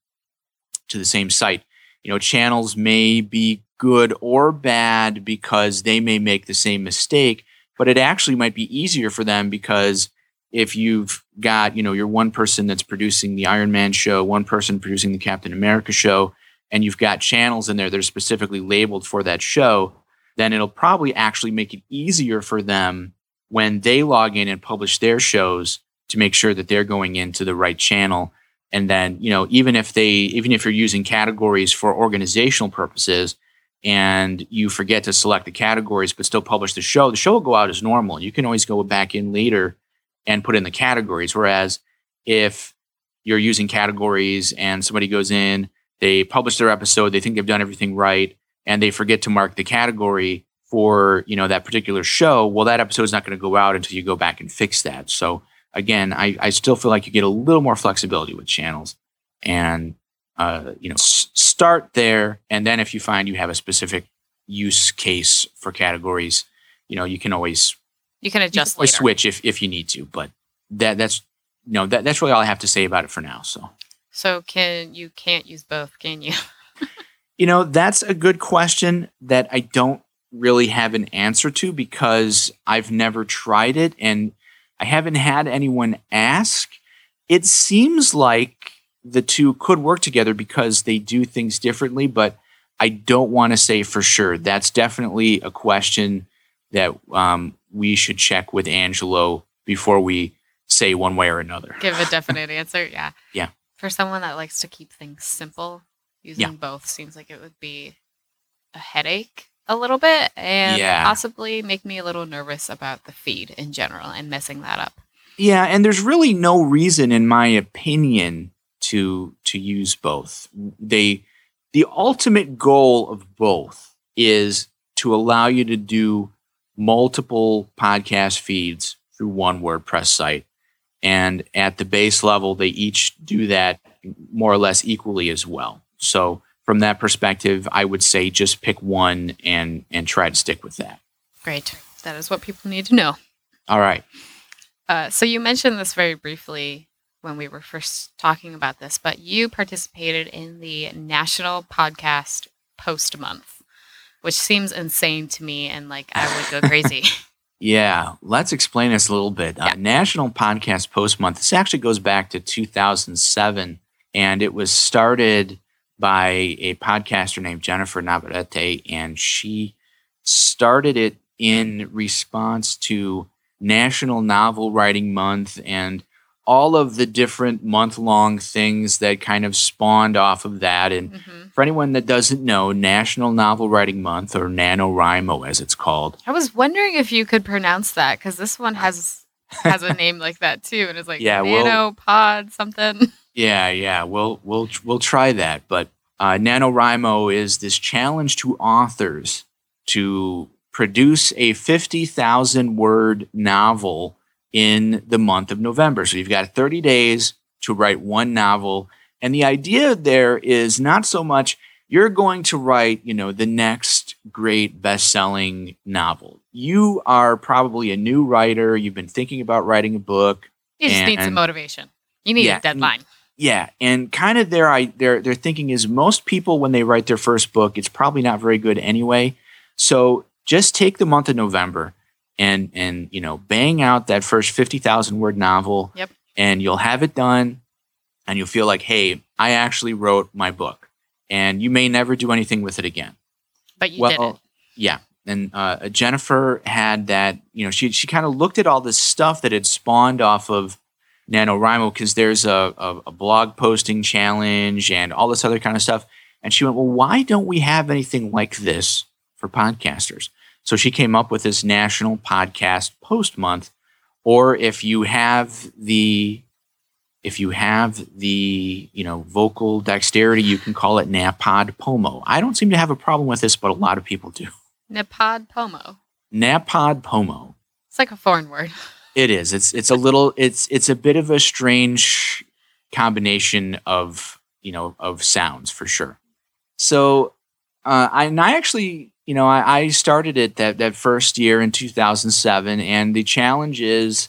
B: to the same site you know channels may be good or bad because they may make the same mistake but it actually might be easier for them because if you've got you know you're one person that's producing the iron man show one person producing the captain america show and you've got channels in there that are specifically labeled for that show then it'll probably actually make it easier for them when they log in and publish their shows to make sure that they're going into the right channel. And then you know even if they even if you're using categories for organizational purposes and you forget to select the categories but still publish the show the show will go out as normal. You can always go back in later and put in the categories. Whereas if you're using categories and somebody goes in they publish their episode they think they've done everything right and they forget to mark the category for you know that particular show well that episode's not going to go out until you go back and fix that. So again, I, I still feel like you get a little more flexibility with channels, and uh, you know, start there, and then if you find you have a specific use case for categories, you know, you can always,
A: You can adjust later.
B: switch if if you need to. But that that's you know that that's really all I have to say about it for now. So.
A: So can you can't use both, can you?
B: You know, that's a good question that I don't really have an answer to because I've never tried it and I haven't had anyone ask. It seems like the two could work together because they do things differently, but I don't want to say for sure. That's definitely a question that um, we should check with Angelo before we say one way or another.
A: Give a definite answer. Yeah.
B: Yeah.
A: For someone that likes to keep things simple, using both seems like it would be a headache a little bit and
B: Yeah.
A: possibly make me a little nervous about the feed in general and messing that up.
B: Yeah, and there's really no reason, in my opinion, to to use both. They the ultimate goal of both is to allow you to do multiple podcast feeds through one WordPress site. And at the base level, they each do that more or less equally as well. So from that perspective, I would say just pick one and and try to stick with that.
A: Great. That is what people need to know.
B: All right.
A: Uh, so you mentioned this very briefly when we were first talking about this, but you participated in the National Podcast Post Month, which seems insane to me, and like I would go crazy.
B: Yeah, let's explain this a little bit. Uh, National Podcast Post Month. This actually goes back to 2007, and it was started by a podcaster named Jennifer Navarrete, and she started it in response to National Novel Writing Month and all of the different month long things that kind of spawned off of that. And
A: hmm
B: For anyone that doesn't know, National Novel Writing Month, or NaNoWriMo as it's called.
A: I was wondering if you could pronounce that because this one has has a name like that too, and it's like
B: Yeah, well-
A: nano pod something.
B: Yeah, yeah, we'll we'll we'll try that. But uh, NaNoWriMo is this challenge to authors to produce a fifty thousand word novel in the month of November. So you've got thirty days to write one novel, and the idea there is not so much you're going to write, you know, the next great best-selling novel. You are probably a new writer. You've been thinking about writing a book.
A: You just need some motivation. You need
B: Yeah,
A: a deadline.
B: Yeah, and kind of their i- their their thinking is most people when they write their first book, it's probably not very good anyway. So just take the month of November and and you know bang out that first fifty thousand word novel.
A: Yep.
B: And you'll have it done, and you'll feel like, hey, I actually wrote my book, and you may never do anything with it again.
A: But you did it.
B: Yeah. And uh, Jennifer had that, you know, she, she kind of looked at all this stuff that had spawned off of NaNoWriMo because there's a, a, a blog posting challenge and all this other kind of stuff. And she went, well, why don't we have anything like this for podcasters? So she came up with this National Podcast Post Month. Or if you have the if you have the you know vocal dexterity, you can call it NaPodPoMo. I don't seem to have a problem with this, but a lot of people do.
A: NaPodPoMo.
B: Napod Pomo.
A: It's like a foreign word.
B: It is. It's it's a little. It's it's a bit of a strange combination of you know of sounds for sure. So, uh, I and I actually you know I, I started it that that first year in 2007, and the challenge is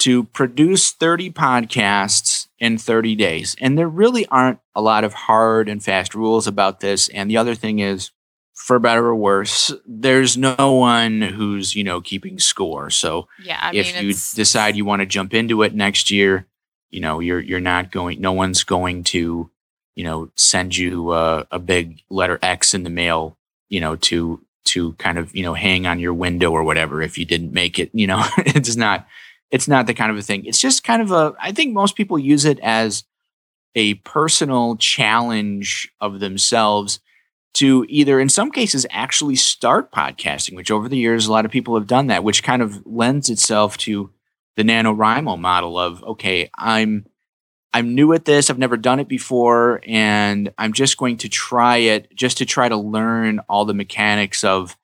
B: to produce 30 podcasts in 30 days. And there really aren't a lot of hard and fast rules about this. And the other thing is, for better or worse, there's no one who's you know keeping score. So
A: Yeah, I
B: if
A: mean,
B: you decide you want to jump into it next year, you know, you're you're not going. No one's going to, you know, send you uh, a big letter X in the mail, you know, to to kind of you know hang on your window or whatever if you didn't make it. You know, it's not it's not the kind of a thing. It's just kind of a. I think most people use it as a personal challenge of themselves to either in some cases actually start podcasting which over the years a lot of people have done that which kind of lends itself to the NaNoWriMo model of okay i'm i'm new at this i've never done it before and i'm just going to try it just to try to learn all the mechanics of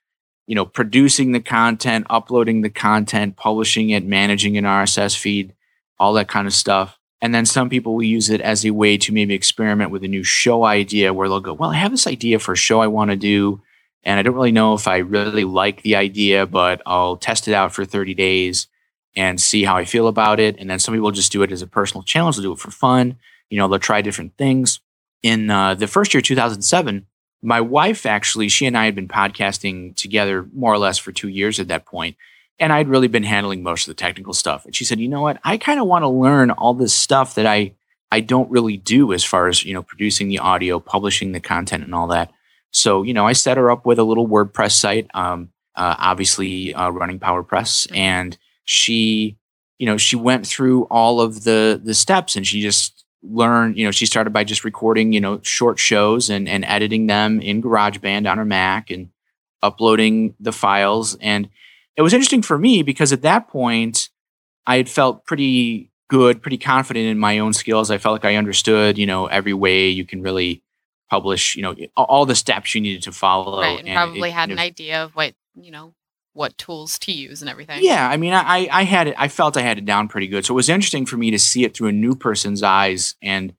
B: you know producing the content uploading the content publishing it managing an rss feed all that kind of stuff and then some people will use it as a way to maybe experiment with a new show idea where they'll go, well, I have this idea for a show I want to do. And I don't really know if I really like the idea, but I'll test it out for 30 days and see how I feel about it. And then some people just do it as a personal challenge. They'll do it for fun. You know, they'll try different things. In uh, the first year, 2007, my wife actually, she and I had been podcasting together more or less for two years at that point and I'd really been handling most of the technical stuff. And she said, "You know what? I kind of want to learn all this stuff that I I don't really do as far as you know producing the audio, publishing the content, and all that." So you know, I set her up with a little WordPress site, um, uh, obviously uh, running PowerPress, and she, you know, she went through all of the the steps, and she just learned. You know, she started by just recording, you know, short shows and and editing them in GarageBand on her Mac and uploading the files and it was interesting for me because at that point I had felt pretty good, pretty confident in my own skills. I felt like I understood, you know, every way you can really publish, you know, all- the steps you needed to follow.
A: right, and,
B: it-
A: probably had
B: it
A: an idea of what you know what tools to use and everything.
B: Yeah, I mean, I I had it. I felt I had it down pretty good. So it was interesting for me to see it through a new person's eyes, and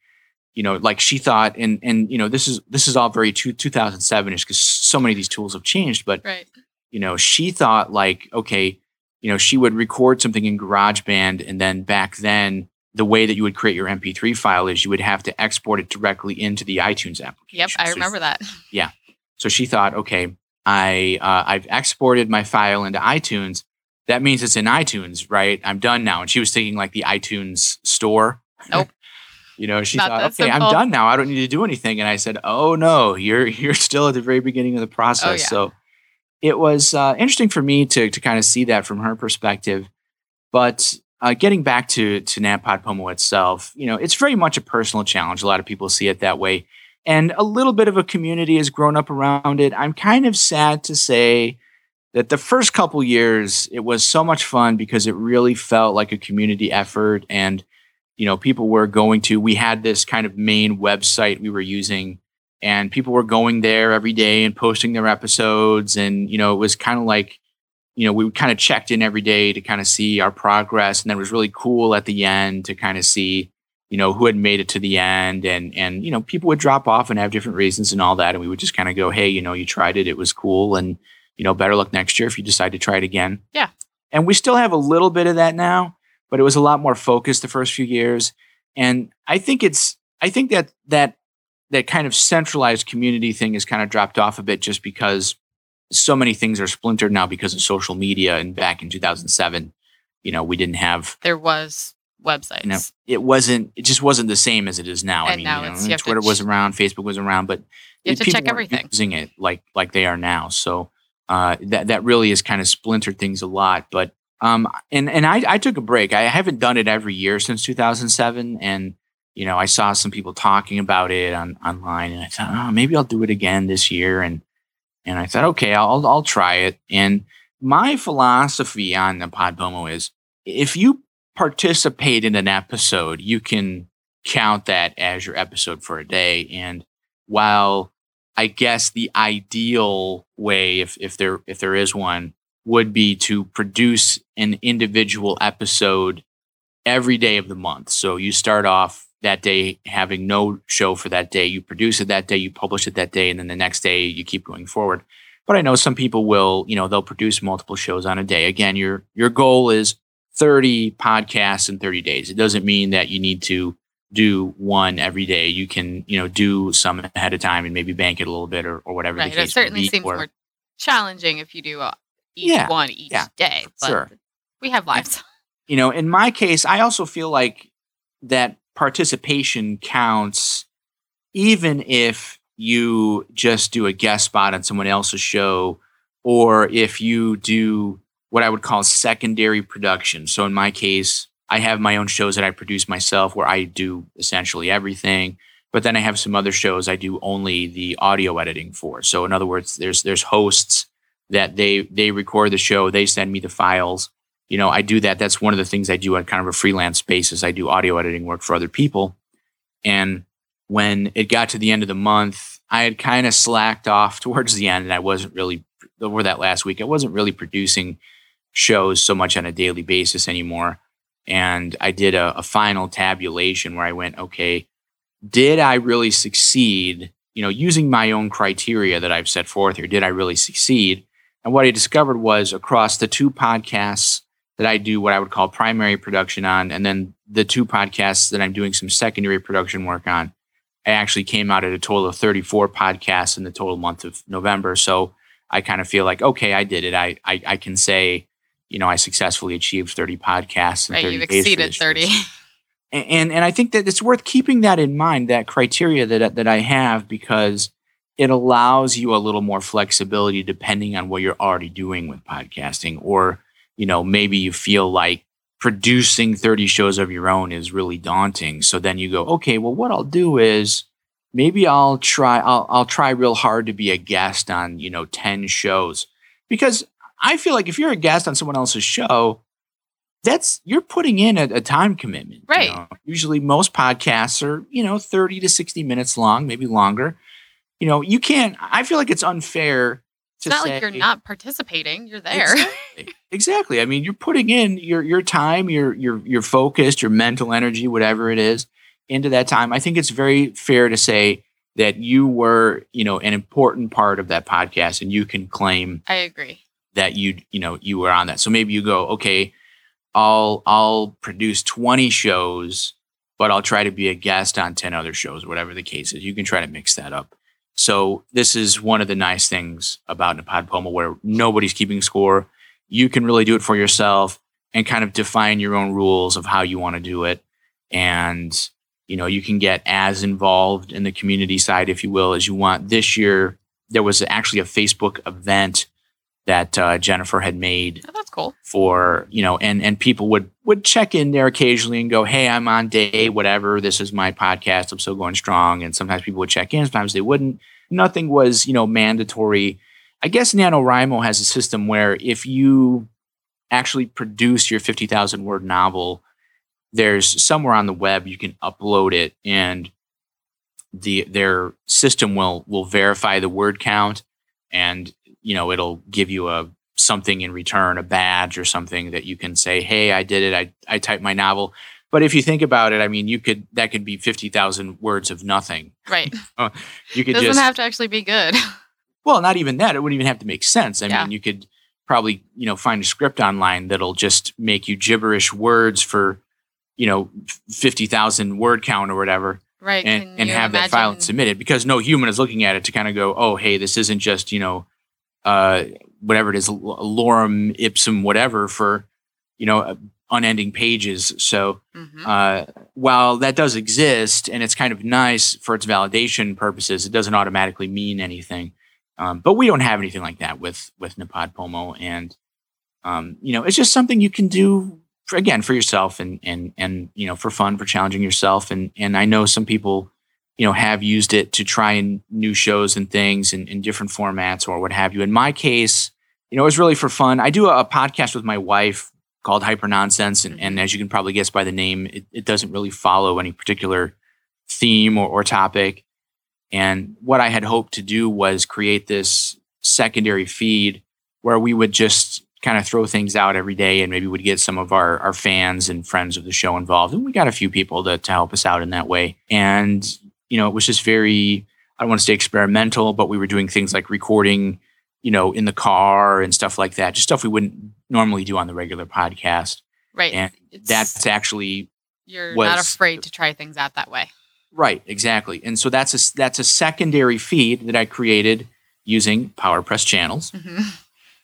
B: you know, like she thought, and and you know, this is this is all very two, 2007 ish because so many of these tools have changed. But
A: Right.
B: you know, she thought like, okay, you know, she would record something in GarageBand, and then back then, the way that you would create your MP3 file is you would have to export it directly into the iTunes application.
A: Yep, I
B: So-
A: remember that. Yeah.
B: So she thought, okay, I uh, I've exported my file into iTunes. That means it's in iTunes, right? I'm done now. And she was thinking like the iTunes store.
A: Nope.
B: you know, she
A: Not
B: thought, okay, I'm done now. I don't need to do anything. And I said, oh no, you're you're still at the very beginning of the process.
A: Oh, yeah.
B: So it was uh, interesting for me to to kind of see that from her perspective. But uh, getting back to to NaPodPoMo itself, you know, it's very much a personal challenge. A lot of people see it that way. And a little bit of a community has grown up around it. I'm kind of sad to say that the first couple years it was so much fun because it really felt like a community effort. And you know people were going to we had this kind of main website we were using and people were going there every day and posting their episodes. And you know it was kind of like you know we kind of checked in every day to kind of see our progress. And then it was really cool at the end to kind of see you know who had made it to the end and and you know people would drop off and have different reasons and all that. And we would just kind of go hey you know you tried it. It was cool. And you know better luck next year if you decide to try it again.
A: Yeah.
B: and we still have a little bit of that now but it was a lot more focused the first few years. And i think it's i think that that that kind of centralized community thing has kind of dropped off a bit just because so many things are splintered now because of social media and back in 2007 you know we didn't have
A: There was websites.
B: you know, it wasn't it just wasn't the same as it is now. I mean,
A: now
B: you know,
A: it's- you have to
B: Twitter was around, Facebook was around, but
A: You have to check everything.
B: using it like like they are now. So uh, that that really has kind of splintered things a lot. But um, and and I I took a break. I haven't done it every year since 2007, and you know I saw some people talking about it on online, and I thought, oh, maybe I'll do it again this year, and and I thought, okay, I'll I'll try it. And my philosophy on the Podpomo is if you participate in an episode, you can count that as your episode for a day. And while I guess the ideal way, if if there if there is one, would be to produce an individual episode every day of the month. So you start off that day having no show for that day, you produce it that day, you publish it that day, and then the next day you keep going forward. But I know some people will, you know, they'll produce multiple shows on a day. Again, your your goal is 30 podcasts in 30 days. It doesn't mean that you need to do one every day. You can, you know, do some ahead of time and maybe bank it a little bit or, or whatever
A: right.
B: the
A: It
B: case may
A: certainly seems
B: Or-
A: more challenging if you do uh, each
B: Yeah,
A: one each
B: yeah,
A: day. But
B: sure.
A: we have lives.
B: you know, in my case, I also feel like that participation counts even if you just do a guest spot on someone else's show or if you do what I would call secondary production. So in my case, I have my own shows that I produce myself where I do essentially everything. But then I have some other shows I do only the audio editing for. So in other words, there's there's hosts that they they record the show, they send me the files. You know, I do that. That's one of the things I do on kind of a freelance basis. I do audio editing work for other people. And when it got to the end of the month, I had kind of slacked off towards the end and I wasn't really over that last week. I wasn't really producing shows so much on a daily basis anymore. And I did a, a final tabulation where I went, okay, did I really succeed? You know, using my own criteria that I've set forth here, did I really succeed? And what I discovered was across the two podcasts that I do what I would call primary production on, and then the two podcasts that I'm doing some secondary production work on, I actually came out at a total of 34 podcasts in the total month of November. So I kind of feel like, okay, I did it. I I, I can say, you know, I successfully achieved 30 podcasts. In
A: Right.
B: 30
A: You've exceeded
B: this
A: 30.
B: And, and and I think that it's worth keeping that in mind, that criteria that that I have, because it allows you a little more flexibility depending on what you're already doing with podcasting, or you know maybe you feel like producing 30 shows of your own is really daunting. So then you go, okay, well, what I'll do is maybe I'll try I'll I'll try real hard to be a guest on you know 10 shows because I feel like if you're a guest on someone else's show, that's you're putting in a, a time commitment. you
A: Right.
B: know. Usually most podcasts are, you know, 30 to 60 minutes long, maybe longer. You know, you can't I feel like it's unfair
A: It's not
B: say
A: like you're not participating. You're there.
B: Exactly. exactly. I mean, you're putting in your your time, your your your focus, your mental energy, whatever it is, into that time. I think it's very fair to say that you were, you know, an important part of that podcast and you can claim
A: I agree.
B: That you you know you were on that. So maybe you go, okay, I'll I'll produce 20 shows, but I'll try to be a guest on 10 other shows, whatever the case is. You can try to mix that up. So this is one of the nice things about Podpoma where nobody's keeping score. You can really do it for yourself and kind of define your own rules of how you want to do it. And you know, you can get as involved in the community side, if you will, as you want. This year, there was actually a Facebook event that uh, Jennifer had made
A: Oh, that's cool.
B: for you know and and people would would check in there occasionally and go hey i'm on day whatever. This is my podcast. I'm still going strong. And sometimes people would check in sometimes they wouldn't. Nothing was you know mandatory. I guess nanowrimo has a system where if you actually produce your 50000 word novel there's somewhere on the web you can upload it and the their system will will verify the word count and you know it'll give you a something in return, a badge or something that you can say, "Hey, I did it. I I typed my novel." But if you think about it, I mean, you could that could be fifty thousand words of nothing.
A: Right.
B: Uh, you could
A: Doesn't
B: just
A: have to actually be good.
B: well, not even that. It wouldn't even have to make sense. I
A: Yeah.
B: mean, you could probably you know find a script online that'll just make you gibberish words for you know fifty thousand word count or whatever
A: right.
B: and, and have that file
A: imagine-
B: submitted because no human is looking at it to kind of go, oh, hey, this isn't just, you know, uh, whatever it is, lorem ipsum, whatever for, you know, uh, unending pages. So
A: Mhm.
B: uh, while that does exist and it's kind of nice for its validation purposes, it doesn't automatically mean anything. Um, but we don't have anything like that with with NaPodPoMo, and um, you know, it's just something you can do for, again for yourself and and and you know for fun, for challenging yourself. And and I know some people, you know, have used it to try in new shows and things in, in different formats or what have you. In my case, you know, it was really for fun. I do a, a podcast with my wife called Hyper Nonsense, and, and mm-hmm. as you can probably guess by the name, it, it doesn't really follow any particular theme or, or topic. And what I had hoped to do was create this secondary feed where we would just kind of throw things out every day and maybe would get some of our, our fans and friends of the show involved. And we got a few people to, to help us out in that way. And, you know, it was just very, I don't want to say experimental, but we were doing things like recording, you know, in the car and stuff like that, just stuff we wouldn't normally do on the regular podcast.
A: right.
B: and
A: It's-
B: That's actually
A: you're not afraid to try things out that way.
B: Right, exactly. And so that's a that's a secondary feed that I created using PowerPress channels.
A: hmm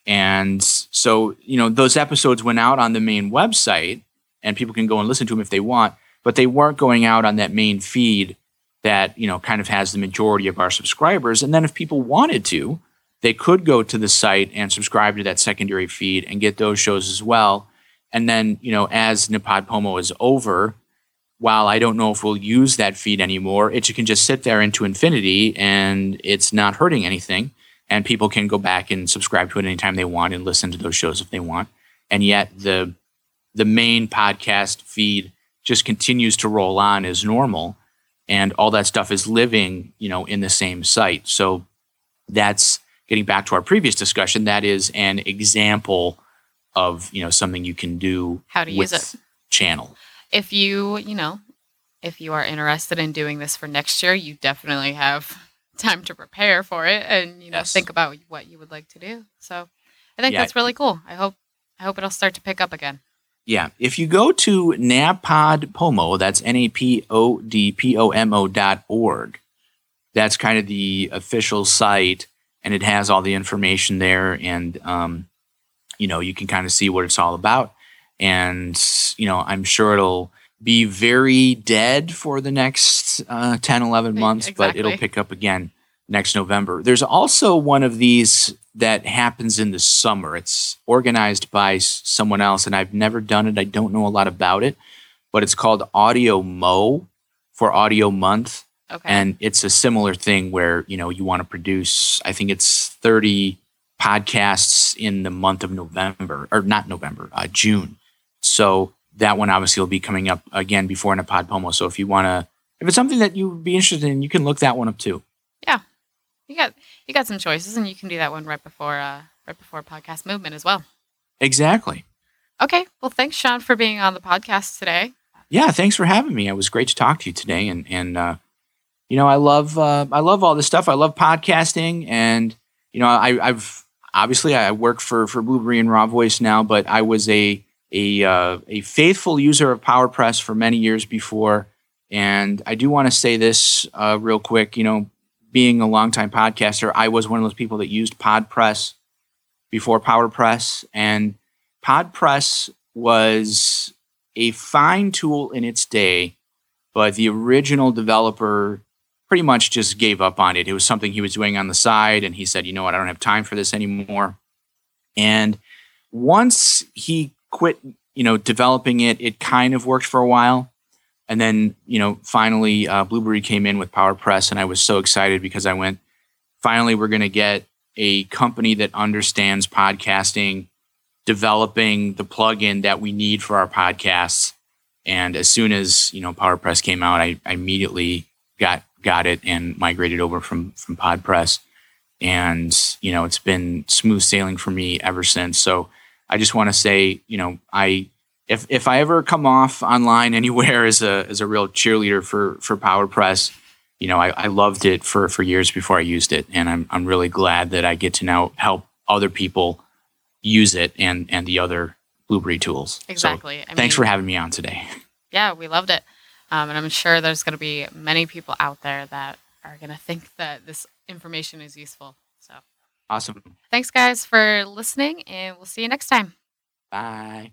B: And so, you know, those episodes went out on the main website and people can go and listen to them if they want, but they weren't going out on that main feed that, you know, kind of has the majority of our subscribers. And then if people wanted to, they could go to the site and subscribe to that secondary feed and get those shows as well. And then, you know, as NaPodPoMo is over, while I don't know if we'll use that feed anymore, it can just sit there into infinity and it's not hurting anything. And people can go back and subscribe to it anytime they want and listen to those shows if they want. And yet the the main podcast feed just continues to roll on as normal and all that stuff is living, you know, in the same site. So that's getting back to our previous discussion, that is an example of, you know, something you can do
A: How to
B: with
A: use it.
B: channel.
A: If you, you know, if you are interested in doing this for next year, you definitely have time to prepare for it and you know
B: Yes.
A: think about what you would like to do. So I think
B: Yeah.
A: that's really cool. I hope I hope it'll start to pick up again.
B: Yeah. If you go to NaPodPoMo, that's N A P O D P O M O dot org, that's kind of the official site and it has all the information there. And, um, you know, you can kind of see what it's all about. And, you know, I'm sure it'll be very dead for the next uh, 10, 11
A: Right,
B: months, but it'll pick up again next November. There's also one of these that happens in the summer. It's organized by someone else, and I've never done it. I don't know a lot about it, but it's called Audio Mo for Audio Month,
A: Okay.
B: and it's a similar thing where you know you want to produce. I think it's 30 podcasts in the month of November, or not November, uh, June. So that one obviously will be coming up again before NaPodPoMo. So if you want to, if it's something that you would be interested in, you can look that one up too.
A: You got you got some choices and you can do that one right before uh right before podcast movement as well.
B: Exactly.
A: Okay. Well thanks Shawn for being on the podcast today.
B: Yeah, thanks for having me. It was great to talk to you today, and and uh, you know I love uh, I love all this stuff. I love podcasting, and you know I, I've obviously I work for for Blubrry and RawVoice now, but I was a a uh, a faithful user of PowerPress for many years before, and I do want to say this uh, real quick. You know, being a longtime podcaster, I was one of those people that used PodPress before PowerPress, and PodPress was a fine tool in its day, but the original developer pretty much just gave up on it. It was something he was doing on the side, and he said, "You know what? I don't have time for this anymore." And once he quit, you know, developing it, it kind of worked for a while. And then, you know, finally, uh, Blubrry came in with PowerPress, and I was so excited because I went, finally, we're going to get a company that understands podcasting, developing the plugin that we need for our podcasts. And as soon as you know PowerPress came out, I, I immediately got got it and migrated over from from PodPress. And you know, it's been smooth sailing for me ever since. So I just want to say, you know, I if if I ever come off online anywhere as a as a real cheerleader for for PowerPress, you know, I, I loved it for for years before I used it, and I'm I'm really glad that I get to now help other people use it and and the other Blubrry tools.
A: Exactly.
B: So, thanks for having me on today.
A: Yeah, we loved it, um, and I'm sure there's going to be many people out there that are going to think that this information is useful. So
B: awesome.
A: Thanks, guys, for listening, and we'll see you next time.
B: Bye.